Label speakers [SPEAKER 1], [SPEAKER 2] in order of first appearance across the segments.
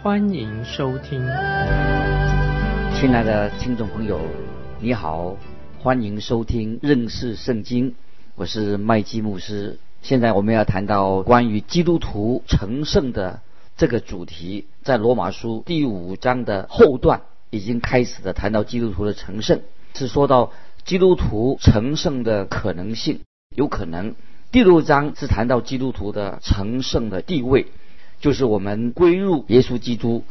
[SPEAKER 1] 欢迎收听。
[SPEAKER 2] 亲爱的听众朋友，你好，欢迎收听认识圣经，我是麦基牧师。现在我们要谈到关于基督徒成圣的这个主题，在罗马书第五章的后段已经开始的谈到基督徒的成圣，是说到基督徒成圣的可能性，有可能。第六章是谈到基督徒的成圣的地位，就是我们归入耶稣基督，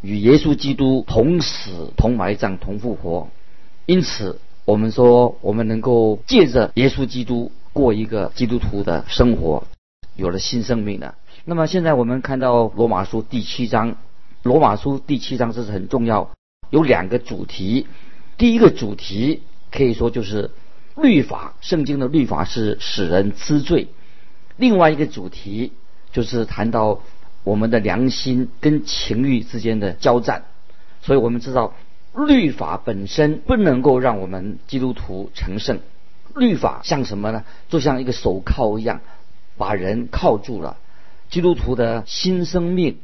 [SPEAKER 2] 与耶稣基督同死、同埋葬、同复活。因此，我们说我们能够借着耶稣基督。过一个基督徒的生活，有了新生命的。那么现在我们看到罗马书第七章，罗马书第七章这是很重要，有两个主题。第一个主题可以说就是律法，圣经的律法是使人知罪。另外一个主题就是谈到我们的良心跟情欲之间的交战。所以我们知道律法本身不能够让我们基督徒成圣。律法像什么呢？就像一个手铐一样，把人铐住了。基督徒的新生命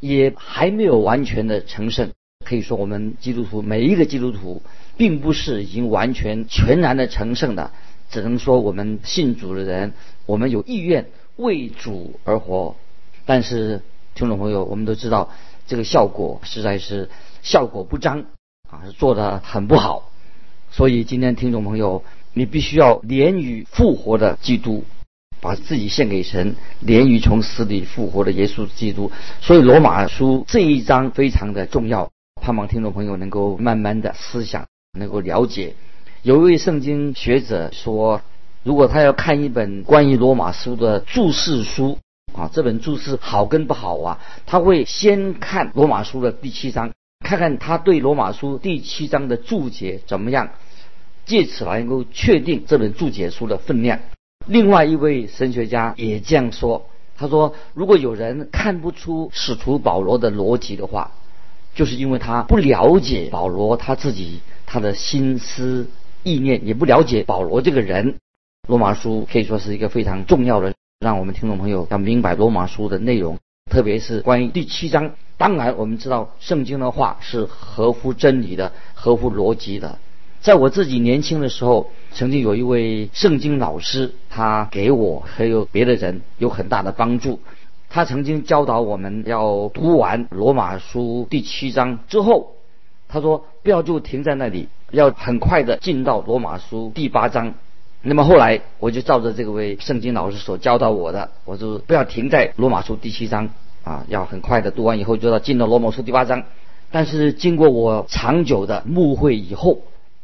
[SPEAKER 2] 也还没有完全的成圣。可以说，我们基督徒每一个基督徒，并不是已经完全全然的成圣的。只能说，我们信主的人，我们有意愿为主而活。但是，听众朋友，我们都知道，这个效果实在是效果不彰啊，是做的很不好。所以，今天听众朋友。你必须要连于复活的基督，把自己献给神，连于从死里复活的耶稣基督。所以罗马书这一章非常的重要，盼望听众朋友能够慢慢的思想，能够了解。有一位圣经学者说，如果他要看一本关于罗马书的注释书啊，这本注释好跟不好啊，他会先看罗马书的第七章，看看他对罗马书第七章的注解怎么样。借此来能够确定这本注解书的分量。另外一位神学家也这样说，他说：“如果有人看不出使徒保罗的逻辑的话，就是因为他不了解保罗他自己他的心思意念，也不了解保罗这个人。罗马书可以说是一个非常重要的，让我们听众朋友要明白罗马书的内容，特别是关于第七章。当然，我们知道圣经的话是合乎真理的，合乎逻辑的。”在我自己年轻的时候，曾经有一位圣经老师，他给我还有别的人有很大的帮助。他曾经教导我们要读完罗马书第七章之后，他说不要就停在那里，要很快的进到罗马书第八章。那么后来我就照着这位圣经老师所教导我的，我就不要停在罗马书第七章啊，要很快的读完以后就要进到罗马书第八章。但是经过我长久的慕会以后，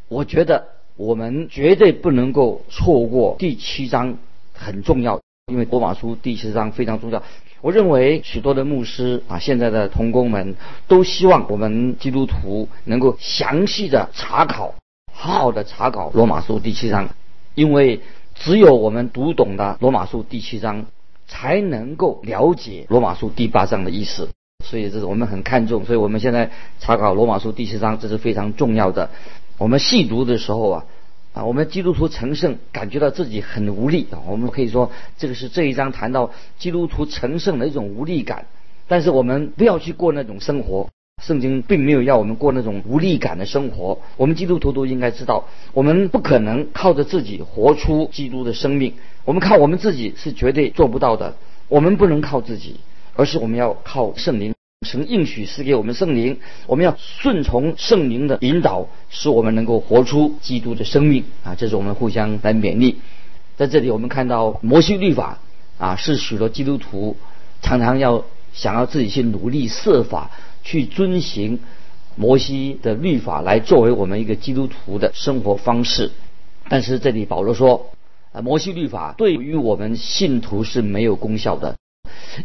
[SPEAKER 2] 我觉得我们绝对不能够错过第七章，很重要，因为罗马书第七章非常重要。我认为许多的牧师啊，现在的同工们都希望我们基督徒能够详细的查考，好好的查考罗马书第七章，因为只有我们读懂了罗马书第七章，才能够了解罗马书第八章的意思。所以这是我们很看重，所以我们现在查考罗马书第七章，这是非常重要的。我们细读的时候啊，啊，我们基督徒成圣，感觉到自己很无力啊。我们可以说，这个是这一章谈到基督徒成圣的一种无力感。但是我们不要去过那种生活，圣经并没有要我们过那种无力感的生活。我们基督徒都应该知道，我们不可能靠着自己活出基督的生命。我们靠我们自己是绝对做不到的。我们不能靠自己，而是我们要靠圣灵。神应许是给我们圣灵，我们要顺从圣灵的引导，使我们能够活出基督的生命啊！这是我们互相来勉励。在这里，我们看到摩西律法啊，是许多基督徒常常要想要自己去努力设法去遵行摩西的律法，来作为我们一个基督徒的生活方式。但是这里保罗说，啊，摩西律法对于我们信徒是没有功效的。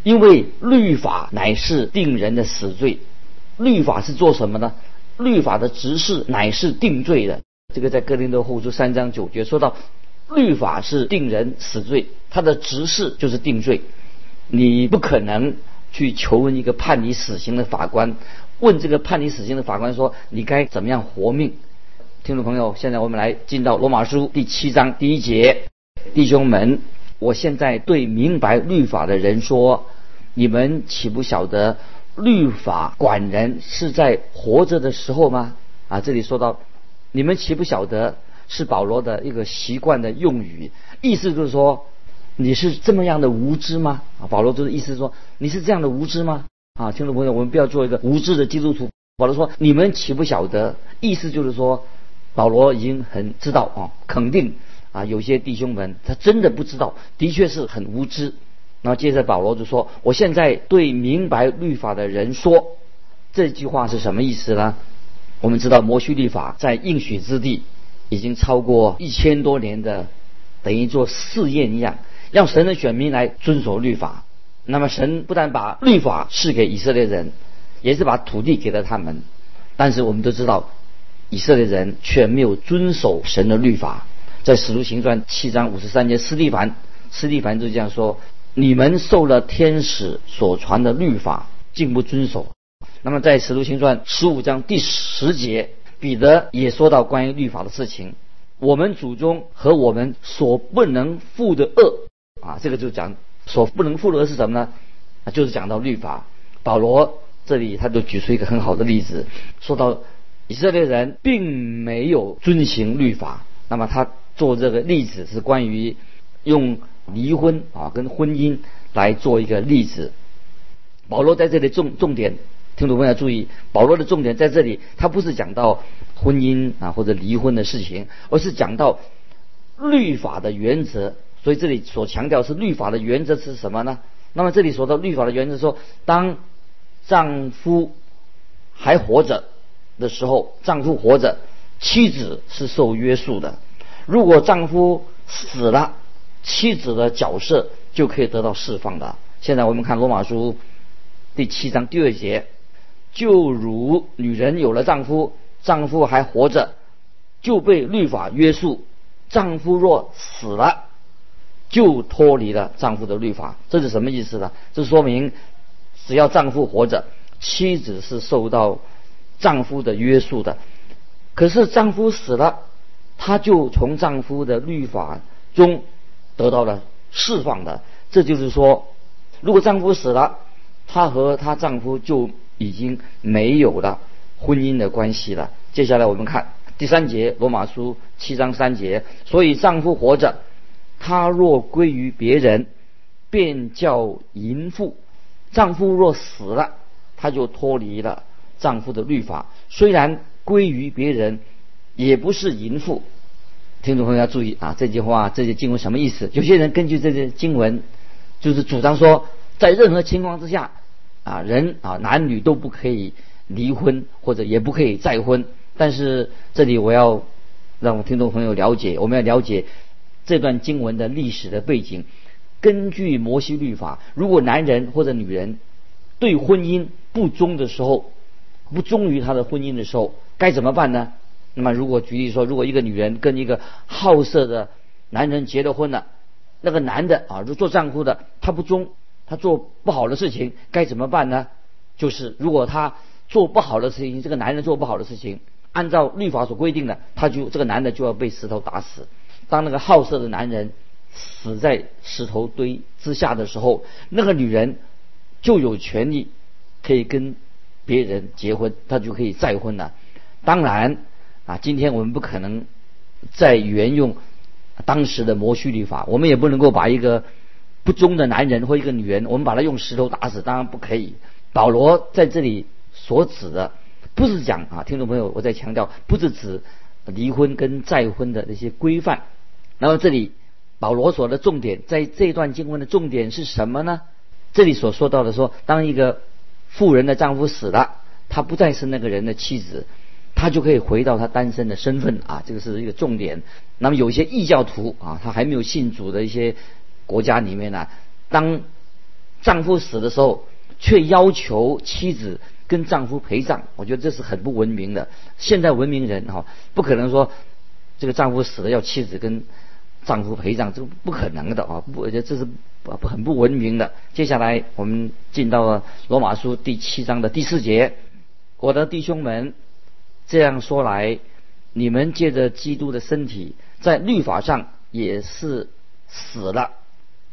[SPEAKER 2] 因为律法乃是定人的死罪，律法是做什么呢？律法的执事乃是定罪的。这个在哥林多后书三章九节说到，律法是定人死罪，他的执事就是定罪。你不可能去求问一个判你死刑的法官，问这个判你死刑的法官说你该怎么样活命？听众朋友，现在我们来进到罗马书第七章第一节，弟兄们，我现在对明白律法的人说，你们岂不晓得律法管人是在活着的时候吗？啊，这里说到，你们岂不晓得是保罗的一个习惯的用语，意思就是说。你是这么样的无知吗？啊，保罗就是意思说你是这样的无知吗？啊，听众朋友，我们不要做一个无知的基督徒。保罗说你们岂不晓得？意思就是说，保罗已经很知道啊，肯定啊，有些弟兄们他真的不知道，的确是很无知。然后接着保罗就说，我现在对明白律法的人说，这句话是什么意思呢？我们知道摩西律法在应许之地已经超过一千多年的，等于做试验一样。让神的选民来遵守律法，那么神不但把律法赐给以色列人，也是把土地给了他们。但是我们都知道，以色列人却没有遵守神的律法。在使徒行传七章五十三节，斯蒂凡，斯蒂凡就这样说：“你们受了天使所传的律法，竟不遵守。”那么在使徒行传十五章第十节，彼得也说到关于律法的事情：“我们祖宗和我们所不能负的恶。”啊，这个就讲所不能负的是什么呢？就是讲到律法。保罗这里他就举出一个很好的例子，说到以色列人并没有遵行律法。那么他做这个例子是关于用离婚啊跟婚姻来做一个例子。保罗在这里重重点，听众朋友注意，保罗的重点在这里，他不是讲到婚姻啊或者离婚的事情，而是讲到律法的原则。所以这里所强调是律法的原则是什么呢？那么这里说到律法的原则说，当丈夫还活着的时候，丈夫活着，妻子是受约束的；如果丈夫死了，妻子的角色就可以得到释放的。现在我们看罗马书第七章第二节，就如女人有了丈夫，丈夫还活着，就被律法约束；丈夫若死了，就脱离了丈夫的律法，这是什么意思呢？这说明，只要丈夫活着，妻子是受到丈夫的约束的。可是丈夫死了，她就从丈夫的律法中得到了释放的。这就是说，如果丈夫死了，她和她丈夫就已经没有了婚姻的关系了。接下来我们看第三节，罗马书七章三节，所以丈夫活着。他若归于别人，便叫淫妇；丈夫若死了，他就脱离了丈夫的律法。虽然归于别人，也不是淫妇。听众朋友要注意啊，这句话这些经文什么意思？有些人根据这些经文，就是主张说，在任何情况之下，啊人啊男女都不可以离婚，或者也不可以再婚。但是这里我要让听众朋友了解，我们要了解。这段经文的历史的背景，根据摩西律法，如果男人或者女人对婚姻不忠的时候，不忠于他的婚姻的时候，该怎么办呢？那么，如果举例说，如果一个女人跟一个好色的男人结了婚了，那个男的啊，如做丈夫的，他不忠，他做不好的事情，该怎么办呢？就是如果他做不好的事情，这个男人做不好的事情，按照律法所规定的，他就这个男的就要被石头打死。当那个好色的男人死在石头堆之下的时候，那个女人就有权利可以跟别人结婚，她就可以再婚了。当然啊，今天我们不可能再沿用当时的摩西律法，我们也不能够把一个不忠的男人或一个女人，我们把他用石头打死，当然不可以。保罗在这里所指的，不是讲啊，听众朋友，我在强调，不是指离婚跟再婚的那些规范。那么这里保罗所的重点，在这段经文的重点是什么呢？这里所说到的说，当一个妇人的丈夫死了，她不再是那个人的妻子，她就可以回到她单身的身份啊，这个是一个重点。那么有些异教徒啊，他还没有信主的一些国家里面呢，当丈夫死的时候，却要求妻子跟丈夫陪葬，我觉得这是很不文明的。现在文明人哈，不可能说这个丈夫死了要妻子跟丈夫陪葬，这不可能的啊！不，我觉得这是很不文明的。接下来我们进到了罗马书第七章的第四节，我的弟兄们，这样说来，你们借着基督的身体，在律法上也是死了，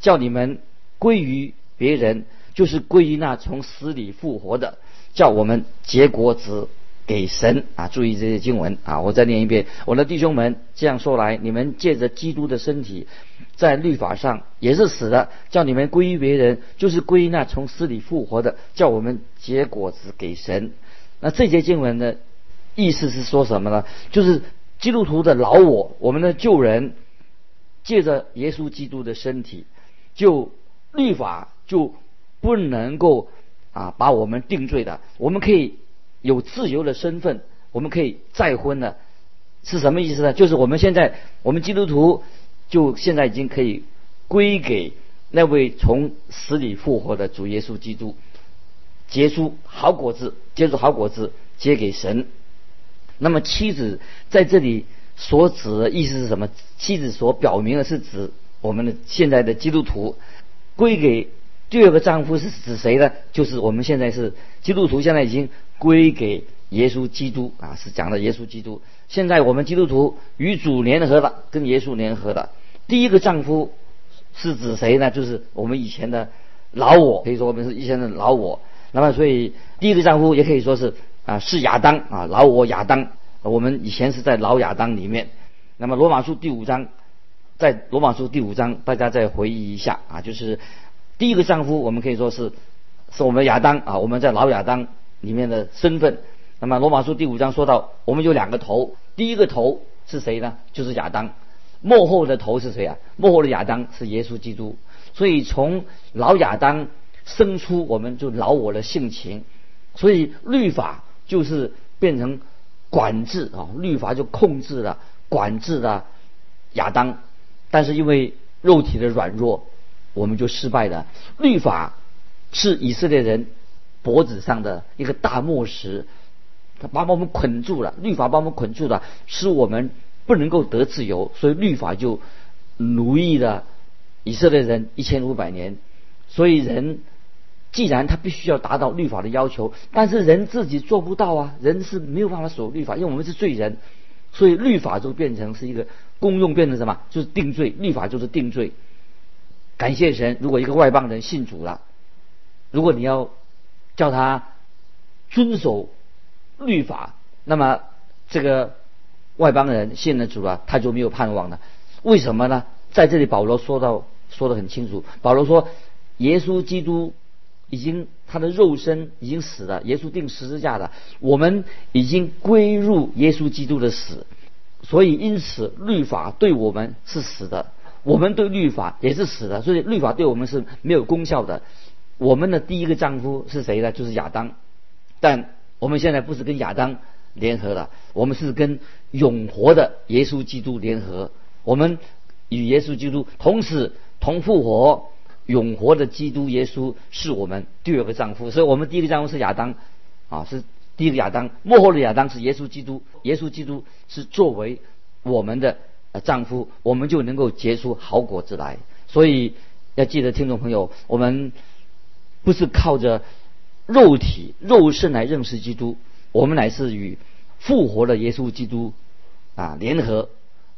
[SPEAKER 2] 叫你们归于别人。就是归于那从死里复活的，叫我们结果子给神啊！注意这些经文啊！我再念一遍：我的弟兄们，这样说来，你们借着基督的身体，在律法上也是死的，叫你们归于别人，就是归那从死里复活的，叫我们结果子给神。那这节经文的意思是说什么呢？就是基督徒的老我，我们的旧人，借着耶稣基督的身体，就律法就。不能够啊把我们定罪的，我们可以有自由的身份，我们可以再婚了，是什么意思呢？就是我们现在我们基督徒就现在已经可以归给那位从死里复活的主耶稣基督，结出好果子，结出好果子，结给神。那么妻子在这里所指的意思是什么？妻子所表明的是指我们的现在的基督徒归给。第二个丈夫是指谁呢？就是我们现在是基督徒，现在已经归给耶稣基督啊，是讲的耶稣基督。现在我们基督徒与主联合了，跟耶稣联合的。第一个丈夫是指谁呢？就是我们以前的老我，可以说我们是以前的老我。那么，所以第一个丈夫也可以说是啊，是亚当啊，老我亚当。我们以前是在老亚当里面。那么罗马书第五章，在罗马书第五章，大家再回忆一下啊，就是。第一个丈夫，我们可以说是，是我们亚当啊，我们在老亚当里面的身份。那么罗马书第五章说到，我们有两个头，第一个头是谁呢？就是亚当。幕后的头是谁啊？幕后的亚当是耶稣基督。所以从老亚当生出，我们就老我的性情。所以律法就是变成管制啊，律法就控制了、管制了亚当。但是因为肉体的软弱。我们就失败了。律法是以色列人脖子上的一个大磨石，它把我们捆住了。律法把我们捆住了，使我们不能够得自由。所以律法就奴役了以色列人一千五百年。所以人既然他必须要达到律法的要求，但是人自己做不到啊，人是没有办法守律法，因为我们是罪人。所以律法就变成是一个功用，变成什么？就是定罪。律法就是定罪。感谢神，如果一个外邦人信主了，如果你要叫他遵守律法，那么这个外邦人信了主了，他就没有盼望了。为什么呢？在这里保罗说到说的很清楚，保罗说，耶稣基督已经他的肉身已经死了，耶稣定十字架了，我们已经归入耶稣基督的死，所以因此律法对我们是死的。我们对律法也是死的，所以律法对我们是没有功效的。我们的第一个丈夫是谁呢？就是亚当。但我们现在不是跟亚当联合了，我们是跟永活的耶稣基督联合。我们与耶稣基督同时同复活，永活的基督耶稣是我们第二个丈夫。所以我们第一个丈夫是亚当，啊，是第一个亚当。幕后的亚当是耶稣基督，耶稣基督是作为我们的。丈夫，我们就能够结出好果子来。所以要记得，听众朋友，我们不是靠着肉体、肉身来认识基督，我们乃是与复活的耶稣基督啊联合。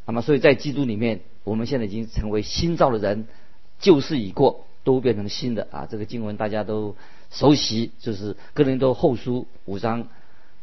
[SPEAKER 2] 那么，所以在基督里面，我们现在已经成为新造的人，旧事已过，都变成新的啊。这个经文大家都熟悉，就是哥林多后书五章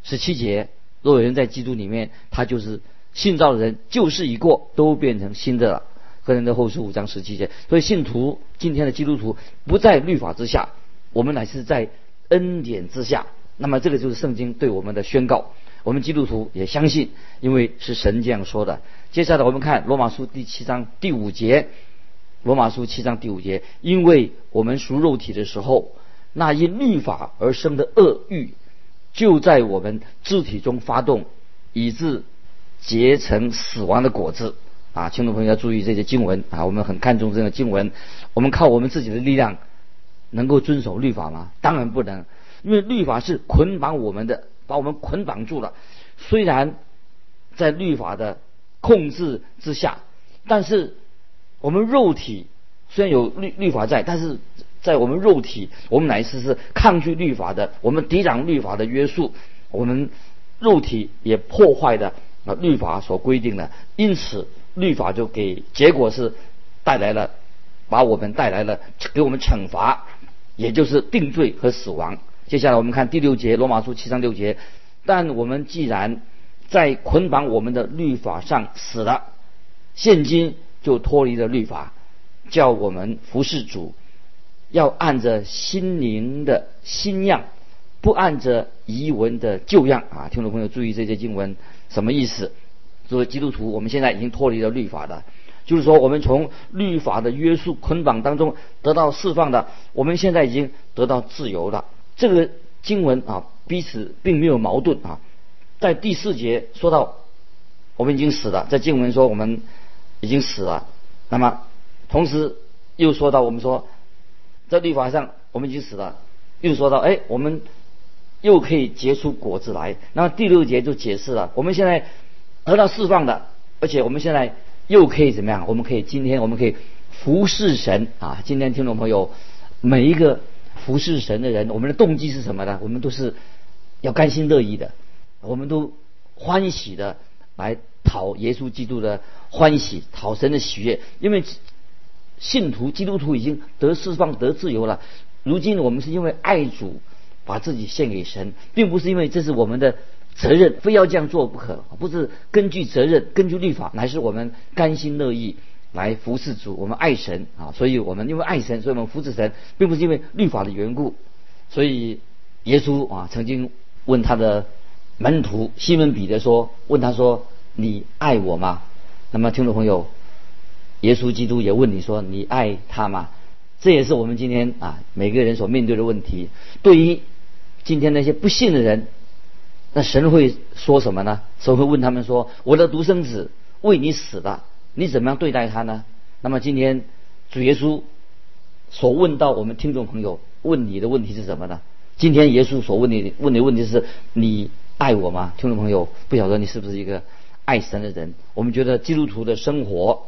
[SPEAKER 2] 十七节：若有人在基督里面，他就是。信造的人旧事已过，都变成新的了。个人的后书五章十七节，所以信徒今天的基督徒不在律法之下，我们乃是在恩典之下。那么这个就是圣经对我们的宣告。我们基督徒也相信，因为是神这样说的。接下来我们看罗马书第七章第五节。罗马书七章第五节，因为我们属肉体的时候，那因律法而生的恶欲，就在我们肢体中发动，以致。结成死亡的果子啊！听众朋友要注意这些经文啊！我们很看重这个经文。我们靠我们自己的力量能够遵守律法吗？当然不能。因为律法是捆绑我们的，把我们捆绑住了。虽然在律法的控制之下，但是我们肉体虽然有律律法在，但是在我们肉体，我们乃是是抗拒律法的，我们抵挡律法的约束，我们肉体也破坏的啊律法所规定的，因此律法就给结果是带来了，把我们带来了给我们惩罚，也就是定罪和死亡。接下来我们看第六节，罗马书七章六节，但我们既然在捆绑我们的律法上死了，现今就脱离了律法，叫我们服侍主，要按着心灵的新样，不按着遗文的旧样啊！听众朋友注意这些经文什么意思？作为基督徒，我们现在已经脱离了律法的，就是说我们从律法的约束捆绑当中得到释放的，我们现在已经得到自由了。这个经文啊，彼此并没有矛盾啊。在第四节说到我们已经死了，在经文说我们已经死了，那么同时又说到我们说在律法上我们已经死了，又说到哎我们又可以结出果子来。那么第六节就解释了，我们现在得到释放的，而且我们现在又可以怎么样？我们可以今天我们可以服侍神啊！今天听众朋友每一个服侍神的人，我们的动机是什么呢？我们都是要甘心乐意的。我们都欢喜的来讨耶稣基督的欢喜，讨神的喜悦，因为信徒基督徒已经得释放得自由了。如今我们是因为爱主，把自己献给神，并不是因为这是我们的责任，非要这样做不可。不是根据责任，根据律法，乃是我们甘心乐意来服侍主。我们爱神啊，所以我们因为爱神，所以我们服侍神，并不是因为律法的缘故。所以耶稣啊，曾经问他的。门徒西门彼得说：“问他说，你爱我吗？”那么听众朋友，耶稣基督也问你说：“你爱他吗？”这也是我们今天啊每个人所面对的问题。对于今天那些不信的人，那神会说什么呢？神会问他们说：“我的独生子为你死了，你怎么样对待他呢？”那么今天主耶稣所问到我们听众朋友问你的问题是什么呢？今天耶稣所问你问的问题是你。爱我吗，听众朋友？不晓得你是不是一个爱神的人？我们觉得基督徒的生活，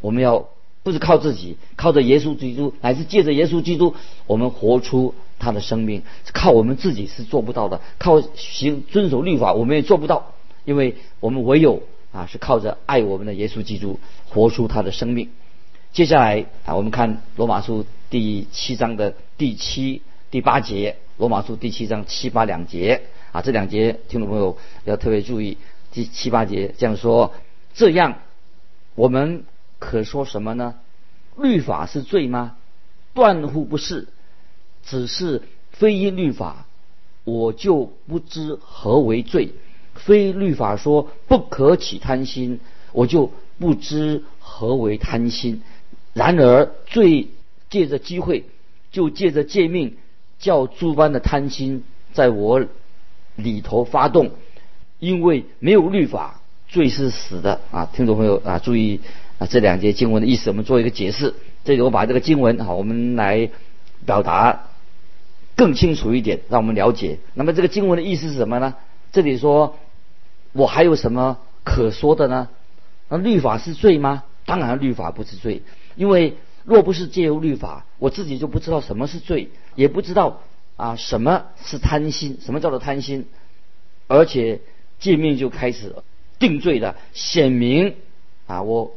[SPEAKER 2] 我们要不是靠自己，靠着耶稣基督，乃是借着耶稣基督，我们活出他的生命。靠我们自己是做不到的，靠行遵守律法，我们也做不到，因为我们唯有啊，是靠着爱我们的耶稣基督，活出他的生命。接下来啊，我们看罗马书第七章的第七、第八节，罗马书第七章七八两节。啊，这两节听众朋友要特别注意，第七八节这样说：这样，我们可说什么呢？律法是罪吗？断乎不是，只是非因律法，我就不知何为罪；非律法说不可起贪心，我就不知何为贪心。然而罪借着机会，就借着诫命，叫诸般的贪心在我。里头发动，因为没有律法，罪是死的啊！听众朋友啊，注意啊，这两节经文的意思，我们做一个解释。这里我把这个经文啊，我们来表达更清楚一点，让我们了解。那么这个经文的意思是什么呢？这里说，我还有什么可说的呢？那律法是罪吗？当然，律法不是罪，因为若不是借由律法，我自己就不知道什么是罪，也不知道。啊，什么是贪心？什么叫做贪心？而且见面就开始定罪的，显明啊，我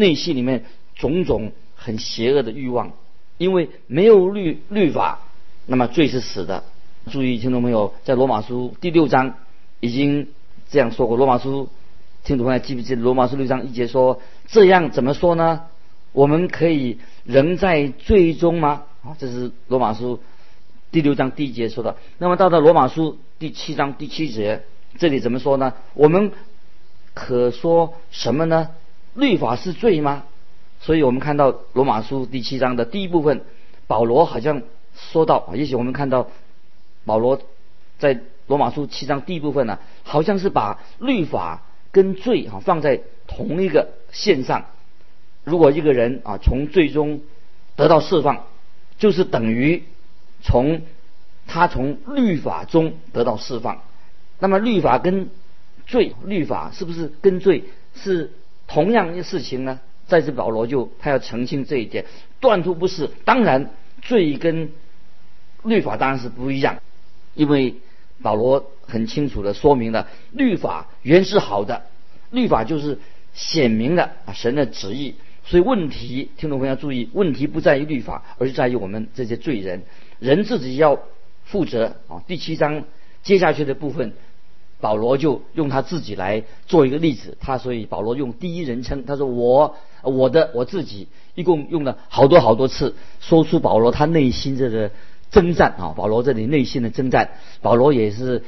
[SPEAKER 2] 内心里面种种很邪恶的欲望，因为没有律律法，那么罪是死的。注意，听众朋友，在罗马书第六章已经这样说过。罗马书，听众朋友记不记得罗马书六章一节说这样怎么说呢？我们可以仍在罪中吗？啊，这是罗马书。第六章第一节说的，那么到了罗马书第七章第七节，这里怎么说呢？我们可说什么呢？律法是罪吗？所以我们看到罗马书第七章的第一部分，保罗好像说到，也许我们看到保罗在罗马书七章第一部分呢，好像是把律法跟罪啊放在同一个线上。如果一个人啊从最终得到释放，就是等于。从他从律法中得到释放。那么律法跟罪，律法是不是跟罪是同样的事情呢？在这保罗就他要澄清这一点，断图不是。当然，罪跟律法当然是不一样，因为保罗很清楚的说明了，律法原是好的，律法就是显明了啊神的旨意。所以问题，听众朋友要注意，问题不在于律法，而是在于我们这些罪人，人自己要负责啊。第七章接下去的部分，保罗就用他自己来做一个例子。他所以保罗用第一人称，他说我我的我自己，一共用了好多好多次，说出保罗他内心这个征战啊。保罗这里内心的征战，保罗也是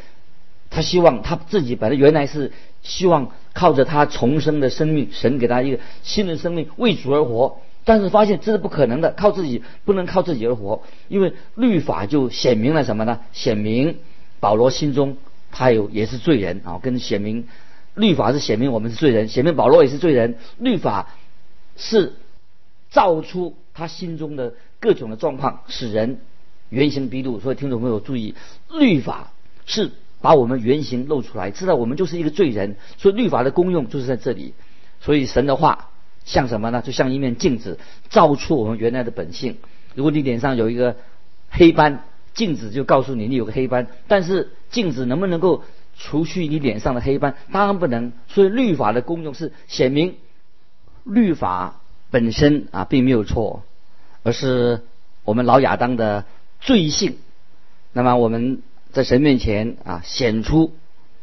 [SPEAKER 2] 他希望他自己本来原来是希望。靠着他重生的生命，神给他一个新的生命，为主而活。但是发现这是不可能的，靠自己不能靠自己而活，因为律法就显明了什么呢？显明保罗心中他有也是罪人啊，跟显明律法是显明我们是罪人，显明保罗也是罪人。律法是造出他心中的各种的状况，使人原形毕露。所以听众朋友注意，律法是。把我们原形露出来，知道我们就是一个罪人，所以律法的功用就是在这里。所以神的话像什么呢？就像一面镜子，照出我们原来的本性。如果你脸上有一个黑斑，镜子就告诉你你有个黑斑。但是镜子能不能够除去你脸上的黑斑？当然不能。所以律法的功用是显明律法本身啊并没有错，而是我们老亚当的罪性。那么我们。在神面前啊，显出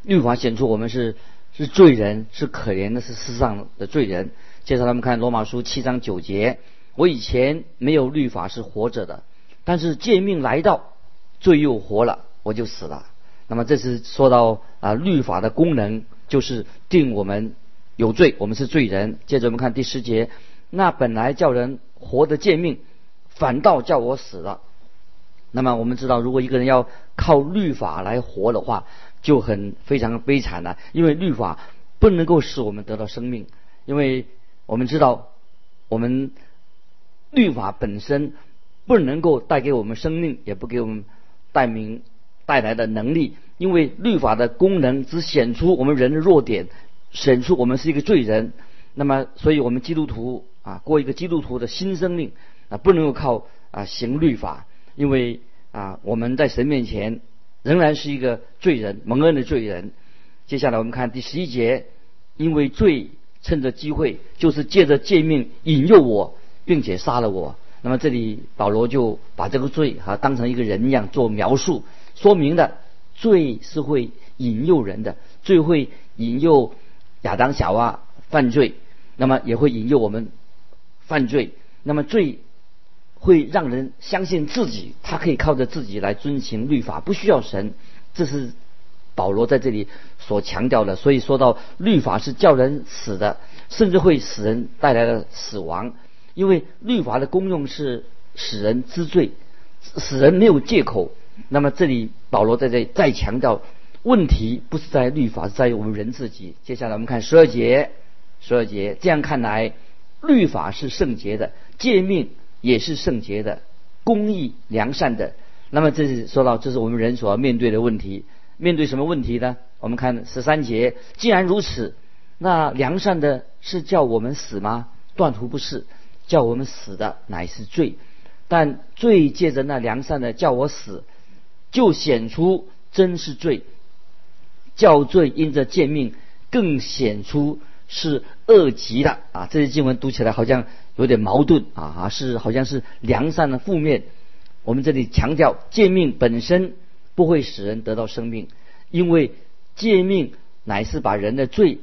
[SPEAKER 2] 律法显出我们是是罪人，是可怜的，是世上的罪人。接着他们看罗马书七章九节，我以前没有律法是活着的，但是诫命来到，罪又活了，我就死了。那么这是说到啊，律法的功能就是定我们有罪，我们是罪人。接着我们看第十节，那本来叫人活的贱命，反倒叫我死了。那么我们知道，如果一个人要靠律法来活的话，就很非常悲惨了。因为律法不能够使我们得到生命，因为我们知道，我们律法本身不能够带给我们生命，也不给我们带明带来的能力。因为律法的功能只显出我们人的弱点，显出我们是一个罪人。那么，所以我们基督徒啊，过一个基督徒的新生命啊，不能够靠啊行律法。因为啊，我们在神面前仍然是一个罪人，蒙恩的罪人。接下来我们看第十一节，因为罪趁着机会，就是借着诫命引诱我，并且杀了我。那么这里保罗就把这个罪哈当成一个人一样做描述，说明的罪是会引诱人的，罪会引诱亚当夏娃犯罪，那么也会引诱我们犯罪。那么罪。会让人相信自己，他可以靠着自己来遵行律法，不需要神。这是保罗在这里所强调的。所以说到律法是叫人死的，甚至会使人带来了死亡。因为律法的功用是使人知罪，使人没有借口。那么这里保罗在这再强调，问题不是在律法，是在于我们人自己。接下来我们看十二节，十二节这样看来，律法是圣洁的，诫命。也是圣洁的、公义、良善的。那么这是说到，这是我们人所要面对的问题。面对什么问题呢？我们看十三节，既然如此，那良善的是叫我们死吗？断乎不是，叫我们死的乃是罪。但罪借着那良善的叫我死，就显出真是罪。叫罪因着见命，更显出是恶极的啊！这些经文读起来好像。有点矛盾啊，是好像是良善的负面。我们这里强调诫命本身不会使人得到生命，因为诫命乃是把人的罪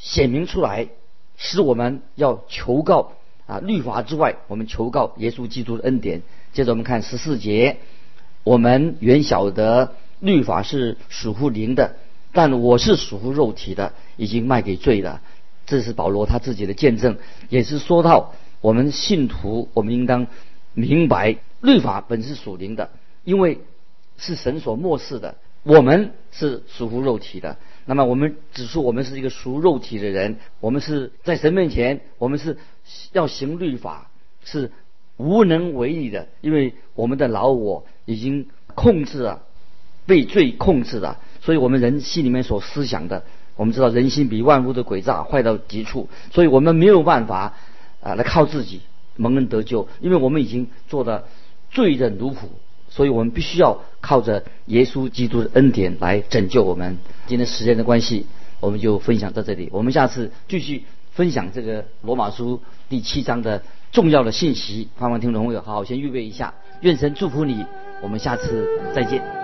[SPEAKER 2] 显明出来，使我们要求告啊律法之外，我们求告耶稣基督的恩典。接着我们看十四节，我们原晓得律法是属乎灵的，但我是属乎肉体的，已经卖给罪了。这是保罗他自己的见证，也是说到我们信徒，我们应当明白律法本是属灵的，因为是神所漠视的。我们是属乎肉体的，那么我们指出我们是一个属肉体的人，我们是在神面前，我们是要行律法，是无能为力的，因为我们的老我已经控制了，被罪控制了。所以我们人心里面所思想的，我们知道人心比万物的诡诈，坏到极处。所以我们没有办法啊来靠自己蒙恩得救，因为我们已经做的罪人如虎。所以我们必须要靠着耶稣基督的恩典来拯救我们。今天时间的关系，我们就分享到这里。我们下次继续分享这个罗马书第七章的重要的信息。盼望听众朋友好好先预备一下。愿神祝福你。我们下次再见。